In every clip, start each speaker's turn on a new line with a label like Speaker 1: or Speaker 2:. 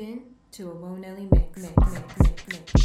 Speaker 1: To a Monelli mix. mix, mix, mix, mix.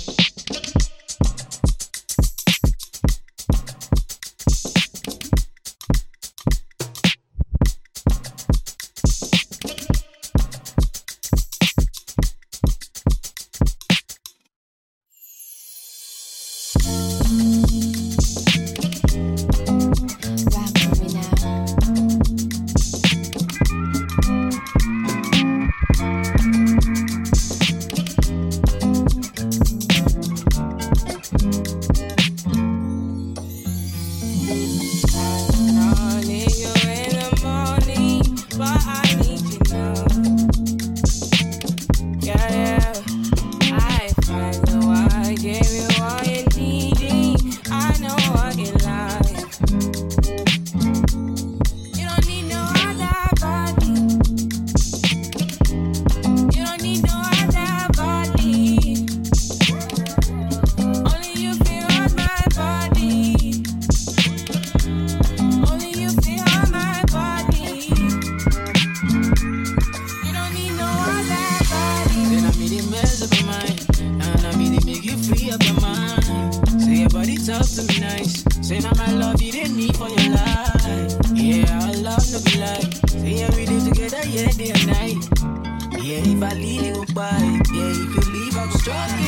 Speaker 2: up your mind. Say your body talk to me nice. Say now my love you didn't need for your life. Yeah, I love to be like. Say yeah, we did together, yeah, day and night. Yeah, if I leave, you will buy. Yeah, if you leave, I'm struggling.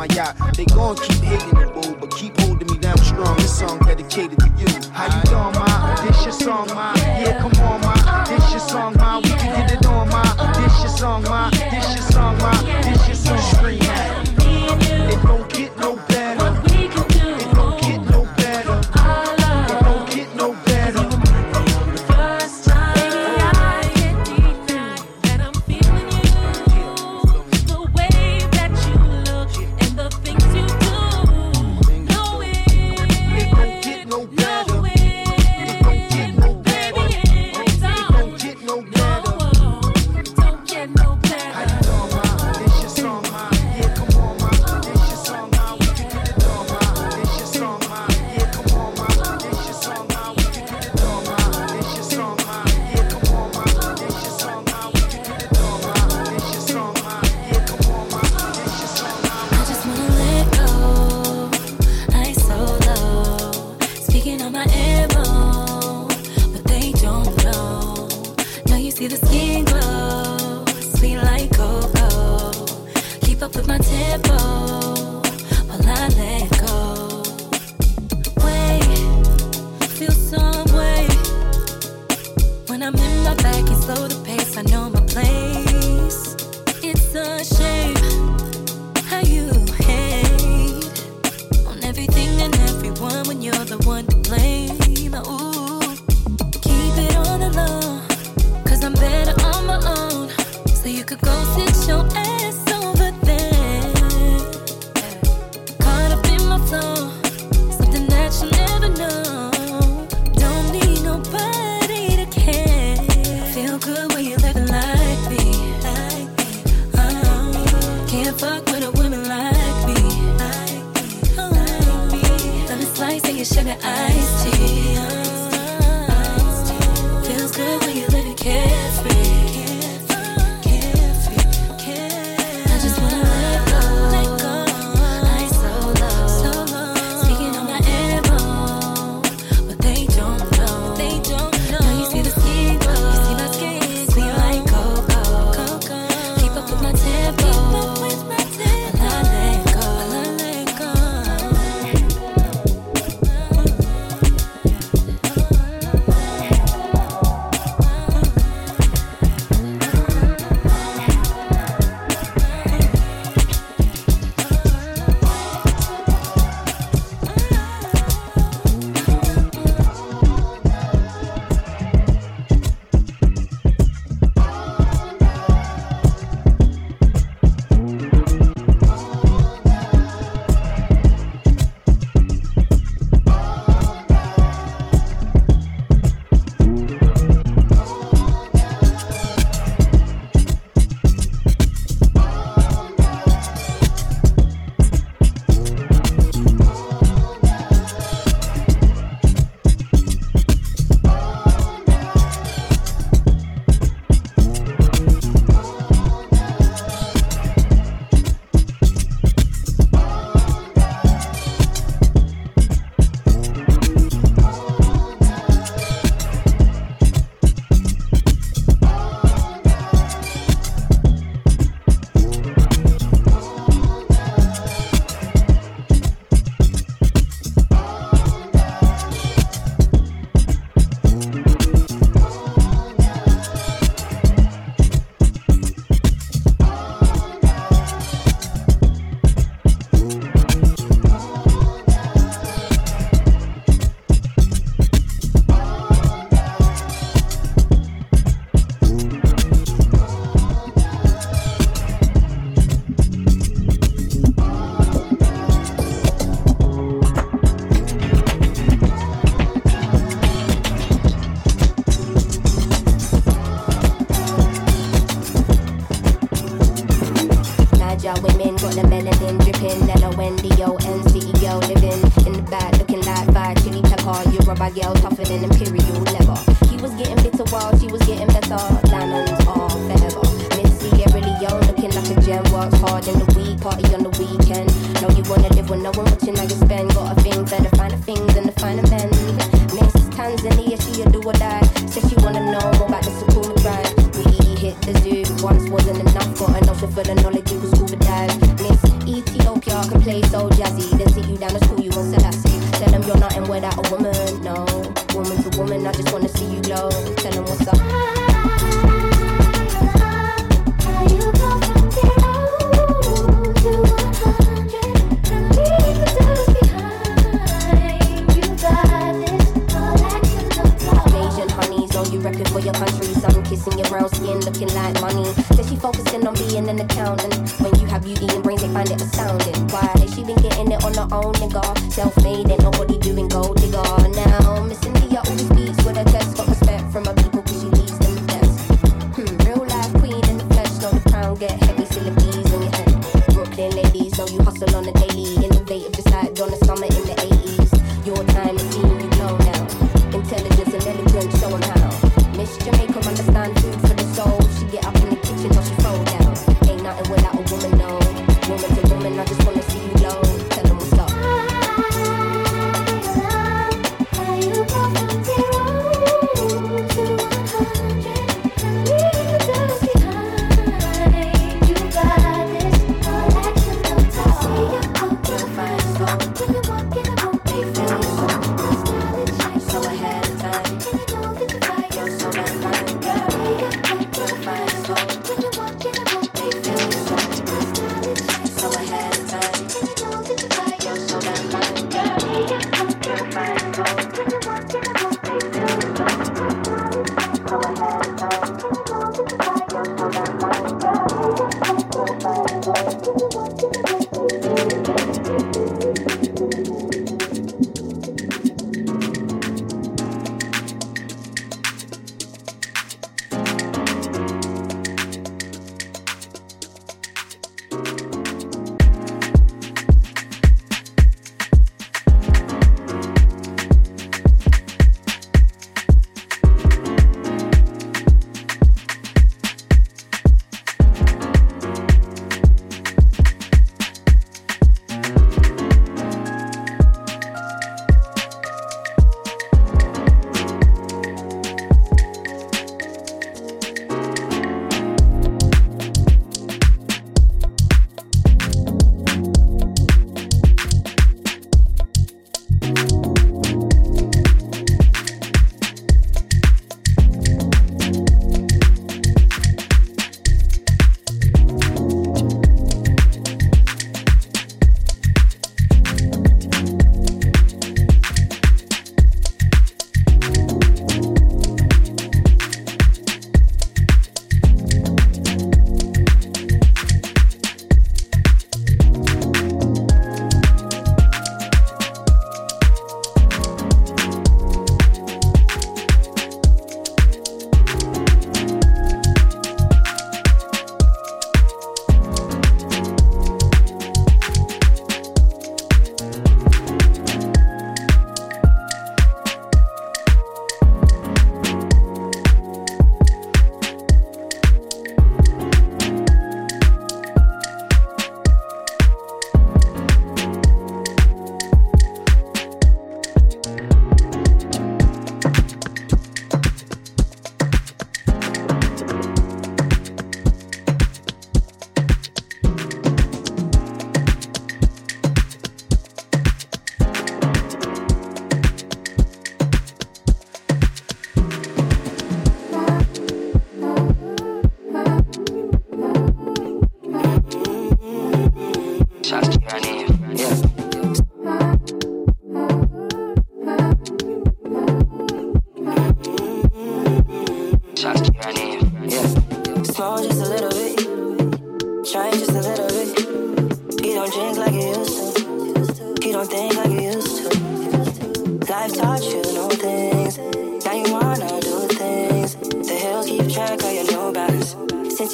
Speaker 2: my
Speaker 3: yacht. They gon' keep hating the boo, but keep holding me down strong. This song dedicated to you.
Speaker 4: How you doing, ma? This your song, ma? Yeah,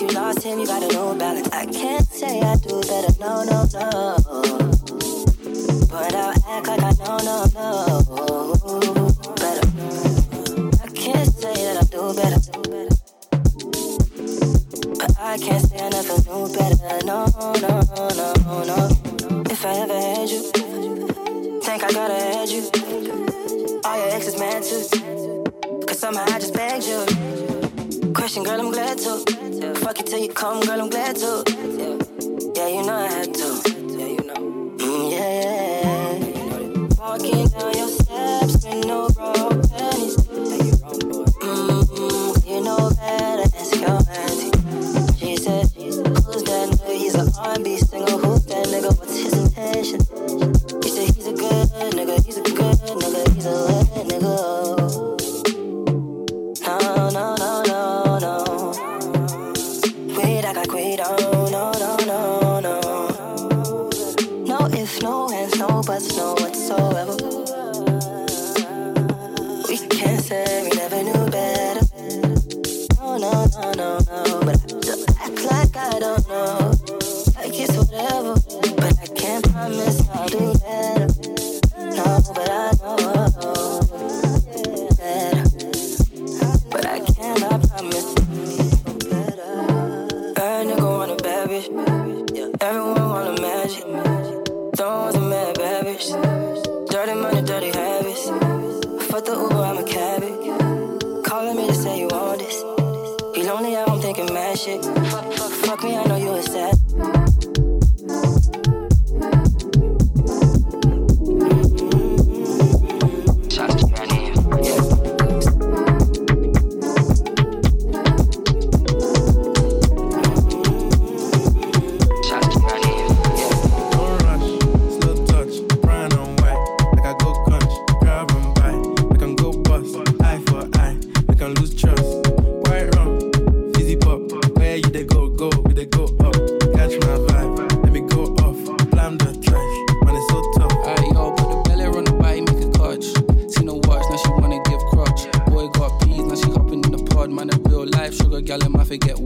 Speaker 5: you
Speaker 6: lost him, you gotta know balance. I can't say I do better, no, no, no. come, girl, I'm glad to.
Speaker 7: forget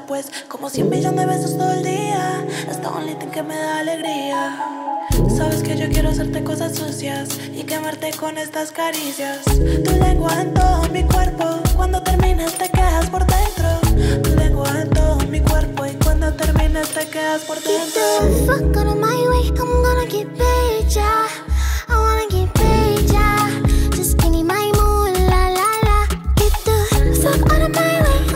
Speaker 8: pues como 100 millones de besos todo el día. Hasta un litín que me da alegría. Sabes que yo quiero hacerte cosas sucias y quemarte con estas caricias. Tu lengua en todo mi cuerpo, cuando terminas te quedas por dentro. Tu lengua en todo mi cuerpo y cuando terminas te quedas por dentro.
Speaker 9: Get the fuck out of my way, I'm gonna get paid, yeah. I wanna get paid, yeah. Just give my mood, la la la. Get the fuck out of my way.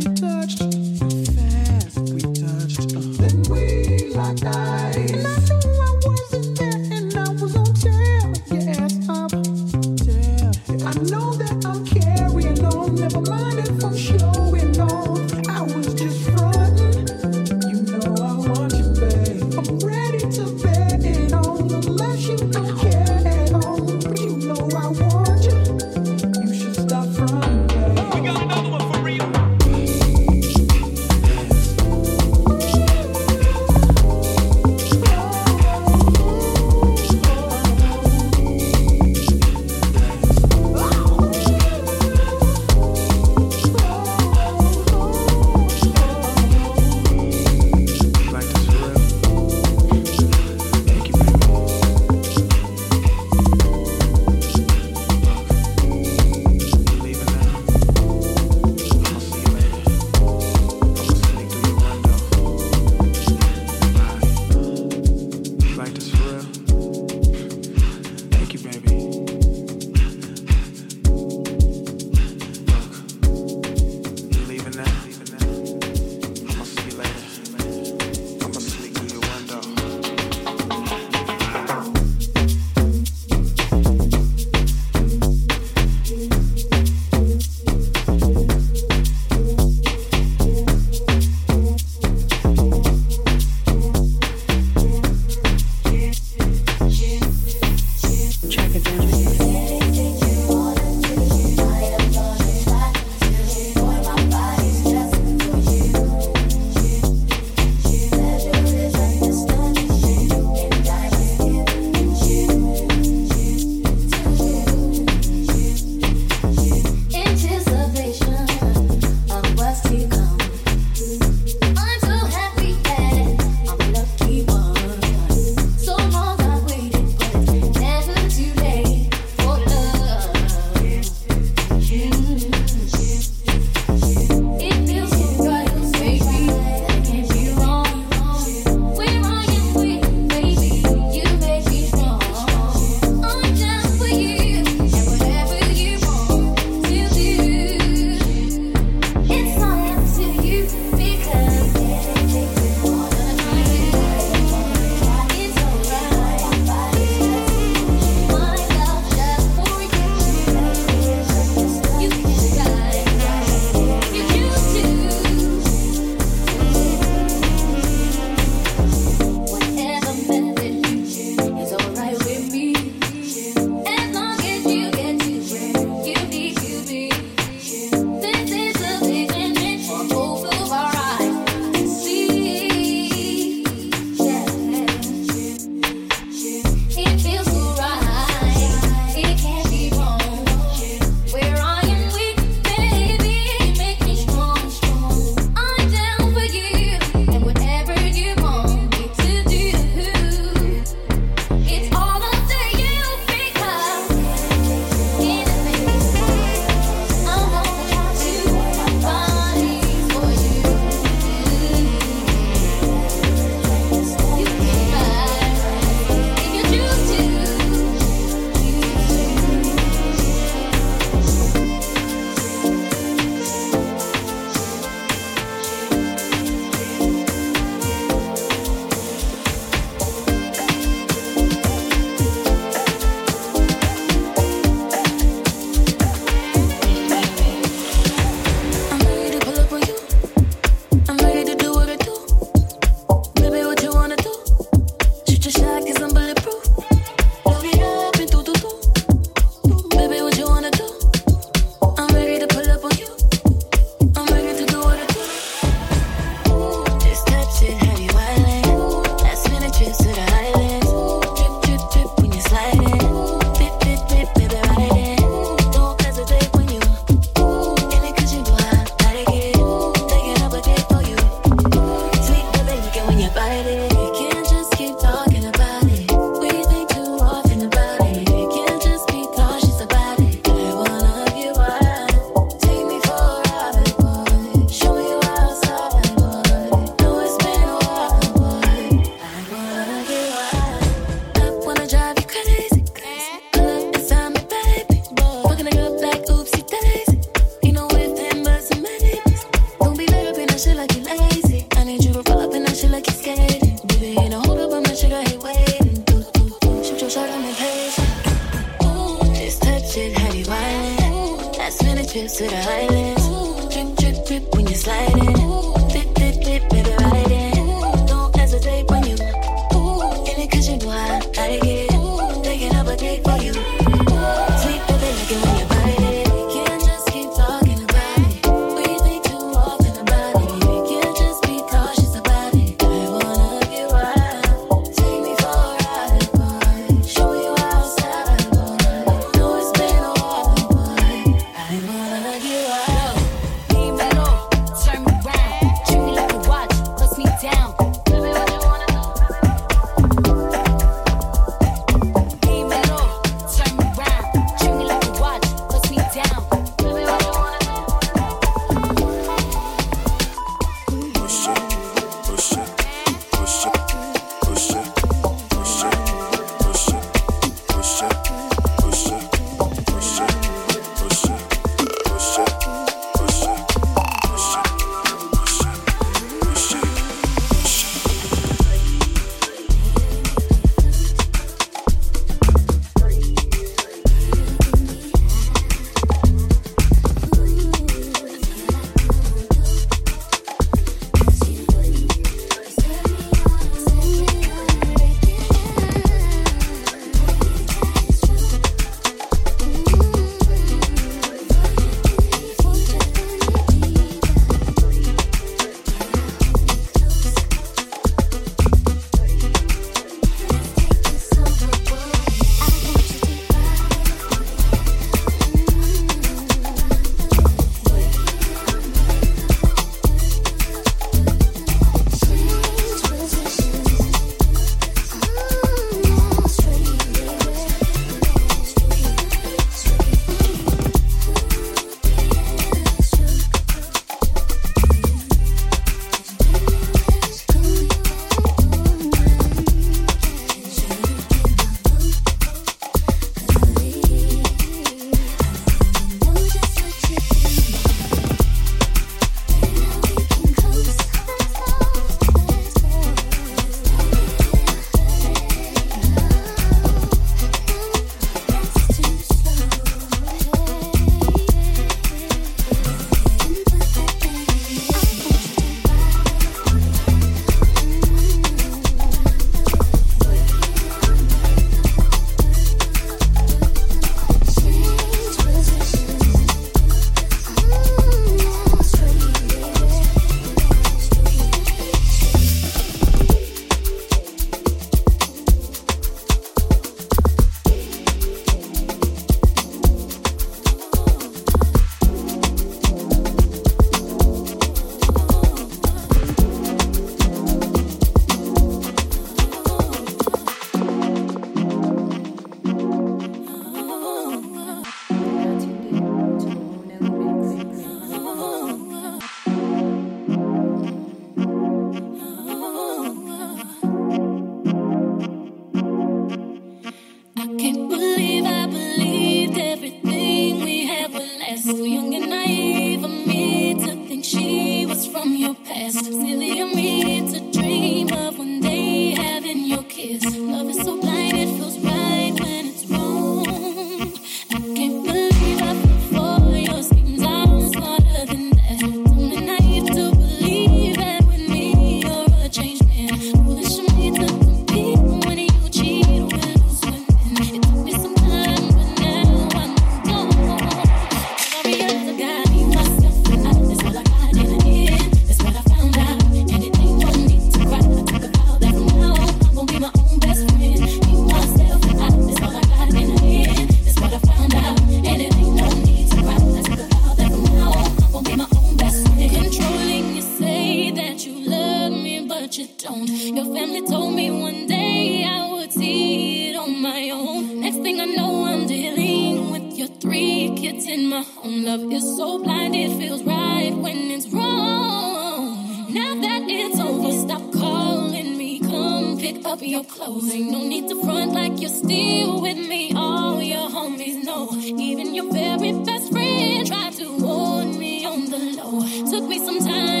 Speaker 10: but you don't. Your family told me one day I would see it on my own. Next thing I know, I'm dealing with your three kids in my home. Love is so blind, it feels right when it's wrong. Now that it's over, stop calling me. Come pick up your clothes. Ain't no need to front like you're still with me. All your homies know, even your very best friend tried to warn me on the low. Took me some time.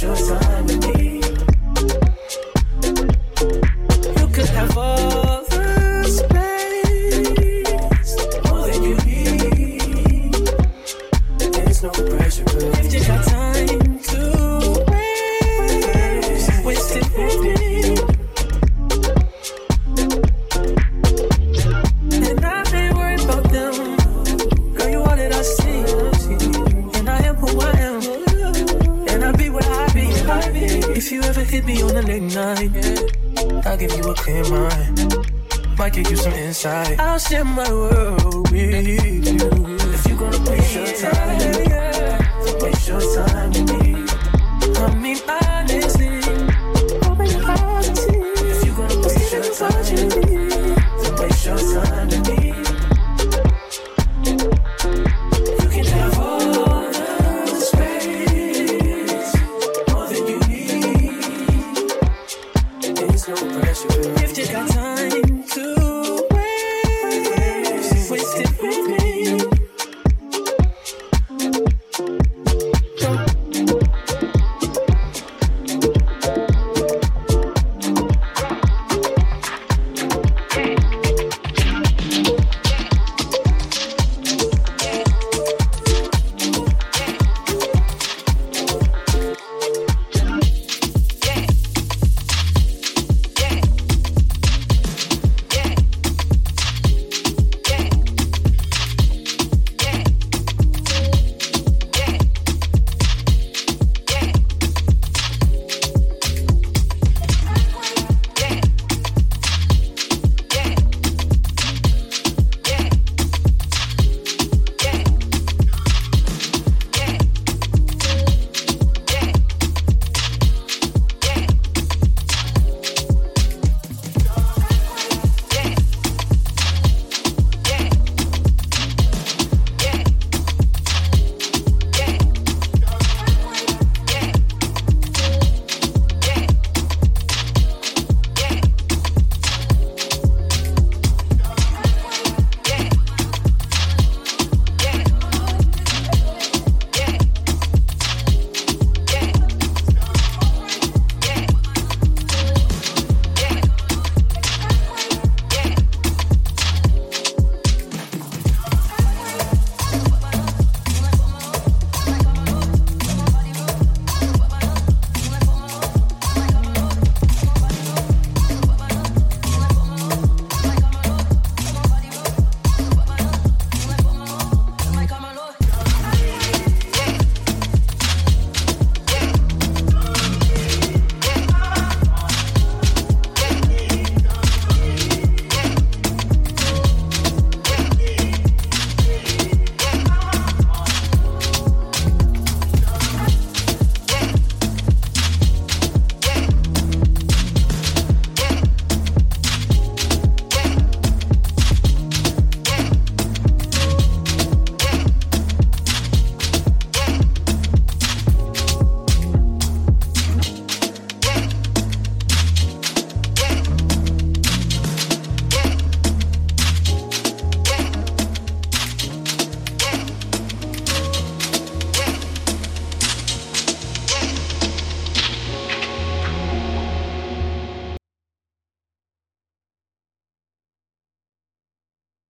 Speaker 11: Time